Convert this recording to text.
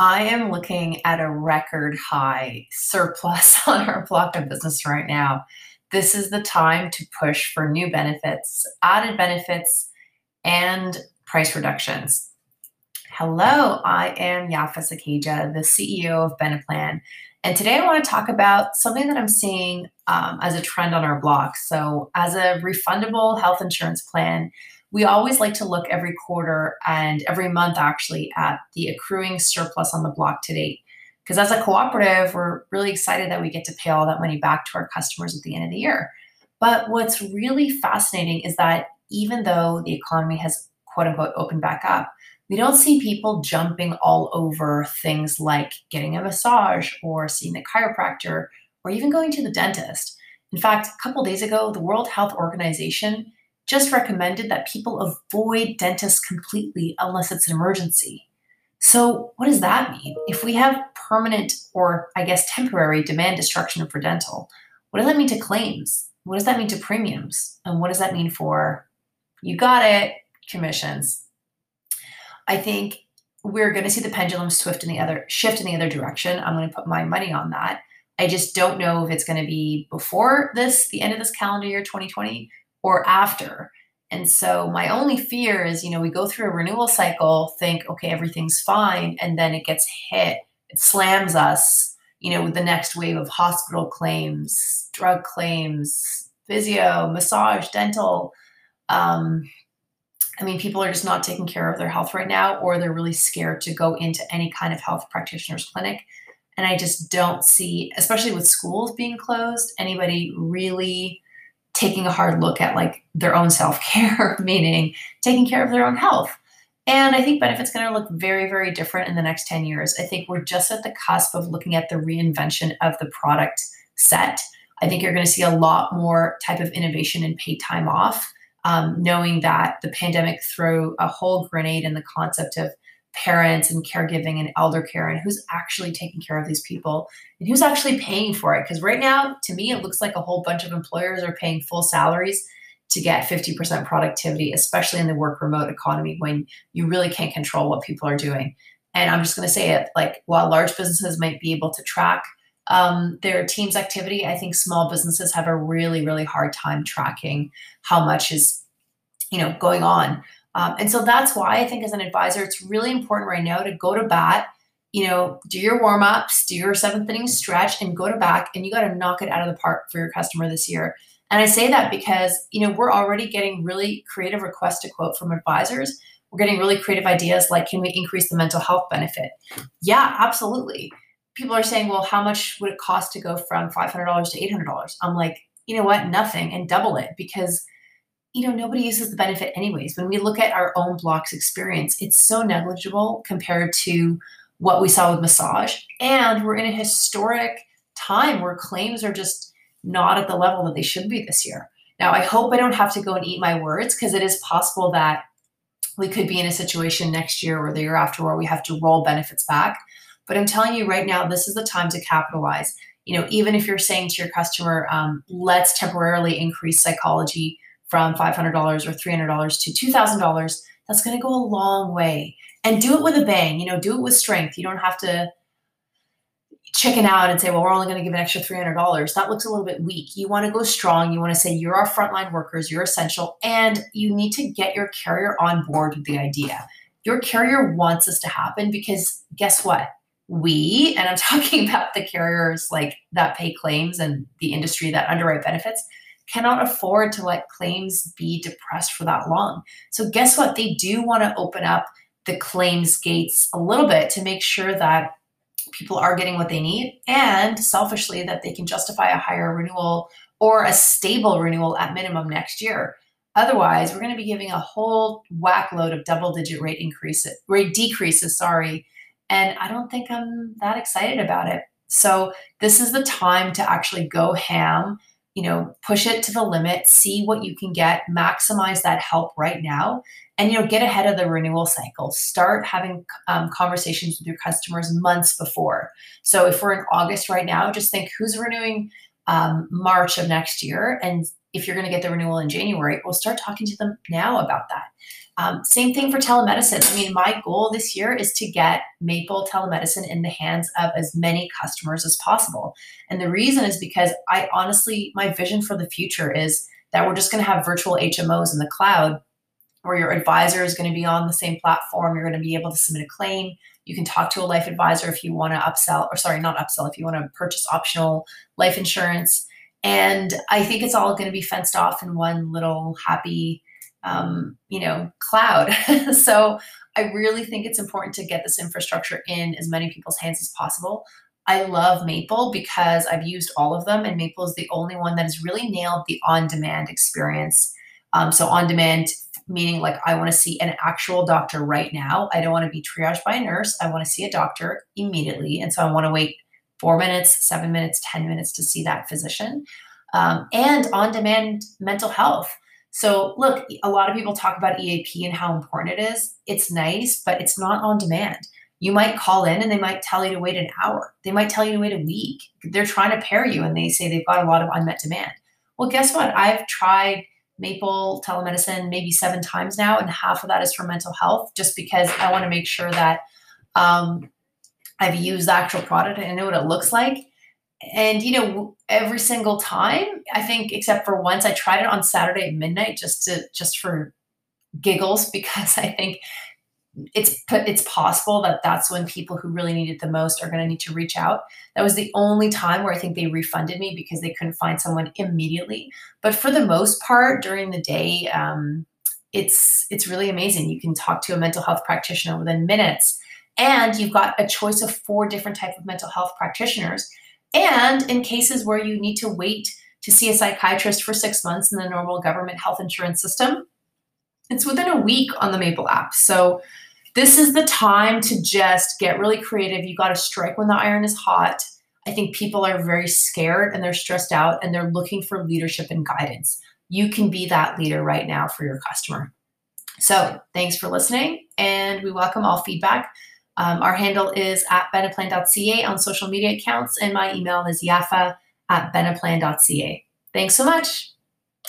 I am looking at a record high surplus on our block of business right now. This is the time to push for new benefits, added benefits, and price reductions. Hello, I am Yafa Sakkejha, the CEO of Beneplan. And today I want to talk about something that I'm seeing um, as a trend on our block. So, as a refundable health insurance plan, we always like to look every quarter and every month actually at the accruing surplus on the block to date. Because as a cooperative, we're really excited that we get to pay all that money back to our customers at the end of the year. But what's really fascinating is that even though the economy has quote unquote opened back up, we don't see people jumping all over things like getting a massage or seeing a chiropractor or even going to the dentist. In fact, a couple days ago, the World Health Organization just recommended that people avoid dentists completely unless it's an emergency. So, what does that mean? If we have permanent or, I guess, temporary demand destruction for dental, what does that mean to claims? What does that mean to premiums? And what does that mean for, you got it, commissions? I think we're going to see the pendulum swift in the other shift in the other direction. I'm going to put my money on that. I just don't know if it's going to be before this, the end of this calendar year 2020, or after. And so my only fear is, you know, we go through a renewal cycle, think, okay, everything's fine, and then it gets hit, it slams us, you know, with the next wave of hospital claims, drug claims, physio, massage, dental. Um, I mean, people are just not taking care of their health right now, or they're really scared to go into any kind of health practitioner's clinic. And I just don't see, especially with schools being closed, anybody really taking a hard look at like their own self-care meaning taking care of their own health. And i think benefits going to look very very different in the next 10 years. I think we're just at the cusp of looking at the reinvention of the product set. I think you're going to see a lot more type of innovation in paid time off um, knowing that the pandemic threw a whole grenade in the concept of parents and caregiving and elder care and who's actually taking care of these people and who's actually paying for it. Because right now, to me, it looks like a whole bunch of employers are paying full salaries to get 50% productivity, especially in the work remote economy when you really can't control what people are doing. And I'm just going to say it like while large businesses might be able to track um, their team's activity, I think small businesses have a really, really hard time tracking how much is, you know, going on. Um, and so that's why I think as an advisor, it's really important right now to go to bat, you know, do your warm ups, do your seventh inning stretch, and go to back, and you got to knock it out of the park for your customer this year. And I say that because, you know, we're already getting really creative requests to quote from advisors. We're getting really creative ideas like, can we increase the mental health benefit? Yeah, absolutely. People are saying, well, how much would it cost to go from $500 to $800? I'm like, you know what? Nothing and double it because you know, nobody uses the benefit anyways. When we look at our own blocks experience, it's so negligible compared to what we saw with massage. And we're in a historic time where claims are just not at the level that they should be this year. Now, I hope I don't have to go and eat my words because it is possible that we could be in a situation next year or the year after where we have to roll benefits back. But I'm telling you right now, this is the time to capitalize. You know, even if you're saying to your customer, um, let's temporarily increase psychology from $500 or $300 to $2,000, that's going to go a long way. And do it with a bang, you know, do it with strength. You don't have to chicken out and say, well, we're only going to give an extra $300. That looks a little bit weak. You want to go strong. You want to say, you're our frontline workers, you're essential, and you need to get your carrier on board with the idea. Your carrier wants this to happen because guess what? We, and I'm talking about the carriers like that pay claims and the industry that underwrite benefits, cannot afford to let claims be depressed for that long. So, guess what? They do want to open up the claims gates a little bit to make sure that people are getting what they need and selfishly that they can justify a higher renewal or a stable renewal at minimum next year. Otherwise, we're going to be giving a whole whack load of double digit rate increases, rate decreases, sorry. And I don't think I'm that excited about it. So, this is the time to actually go ham you know push it to the limit see what you can get maximize that help right now and you know get ahead of the renewal cycle. Start having um, conversations with your customers months before. So if we're in august right now just think who's renewing um, march of next year and if you're going to get the renewal in january we'll start talking to them now about that Um, same thing for telemedicine. I mean, my goal this year is to get Maple telemedicine in the hands of as many customers as possible. And the reason is because I honestly, my vision for the future is that we're just going to have virtual HMOs in the cloud where your advisor is going to be on the same platform. You're going to be able to submit a claim. You can talk to a life advisor if you want to upsell, or sorry, not upsell, if you want to purchase optional life insurance. And I think it's all going to be fenced off in one little happy um, you know, cloud. so I really think it's important to get this infrastructure in as many people's hands as possible. I love Maple because I've used all of them, and Maple is the only one that has really nailed the on demand experience. Um, so, on demand, meaning like I want to see an actual doctor right now. I don't want to be triaged by a nurse. I want to see a doctor immediately. And so, I want to wait four minutes, seven minutes, 10 minutes to see that physician. Um, and on demand mental health. So, look, a lot of people talk about EAP and how important it is. It's nice, but it's not on demand. You might call in and they might tell you to wait an hour. They might tell you to wait a week. They're trying to pair you and they say they've got a lot of unmet demand. Well, guess what? I've tried Maple telemedicine maybe seven times now, and half of that is for mental health, just because I want to make sure that um, I've used the actual product I know what it looks like. And you know every single time i think except for once i tried it on saturday at midnight just to just for giggles because i think it's it's possible that that's when people who really need it the most are going to need to reach out. That was the only time where i think they refunded me because they couldn't find someone immediately. But for the most part during the day um, it's it's really amazing. You can talk to a mental health practitioner within minutes and you've got a choice of four different type of mental health practitioners and in cases where you need to wait to see a psychiatrist for six months in the normal government health insurance system, it's within a week on the Maple app. So this is the time to just get really creative. You got to strike when the iron is hot. I think people are very scared and they're stressed out and they're looking for leadership and guidance. You can be that leader right now for your customer. So, thanks for listening, and we welcome all feedback. Um, our handle is at beneplan.ca on social media accounts, and my email is yafa at beneplan.ca. Thanks so much.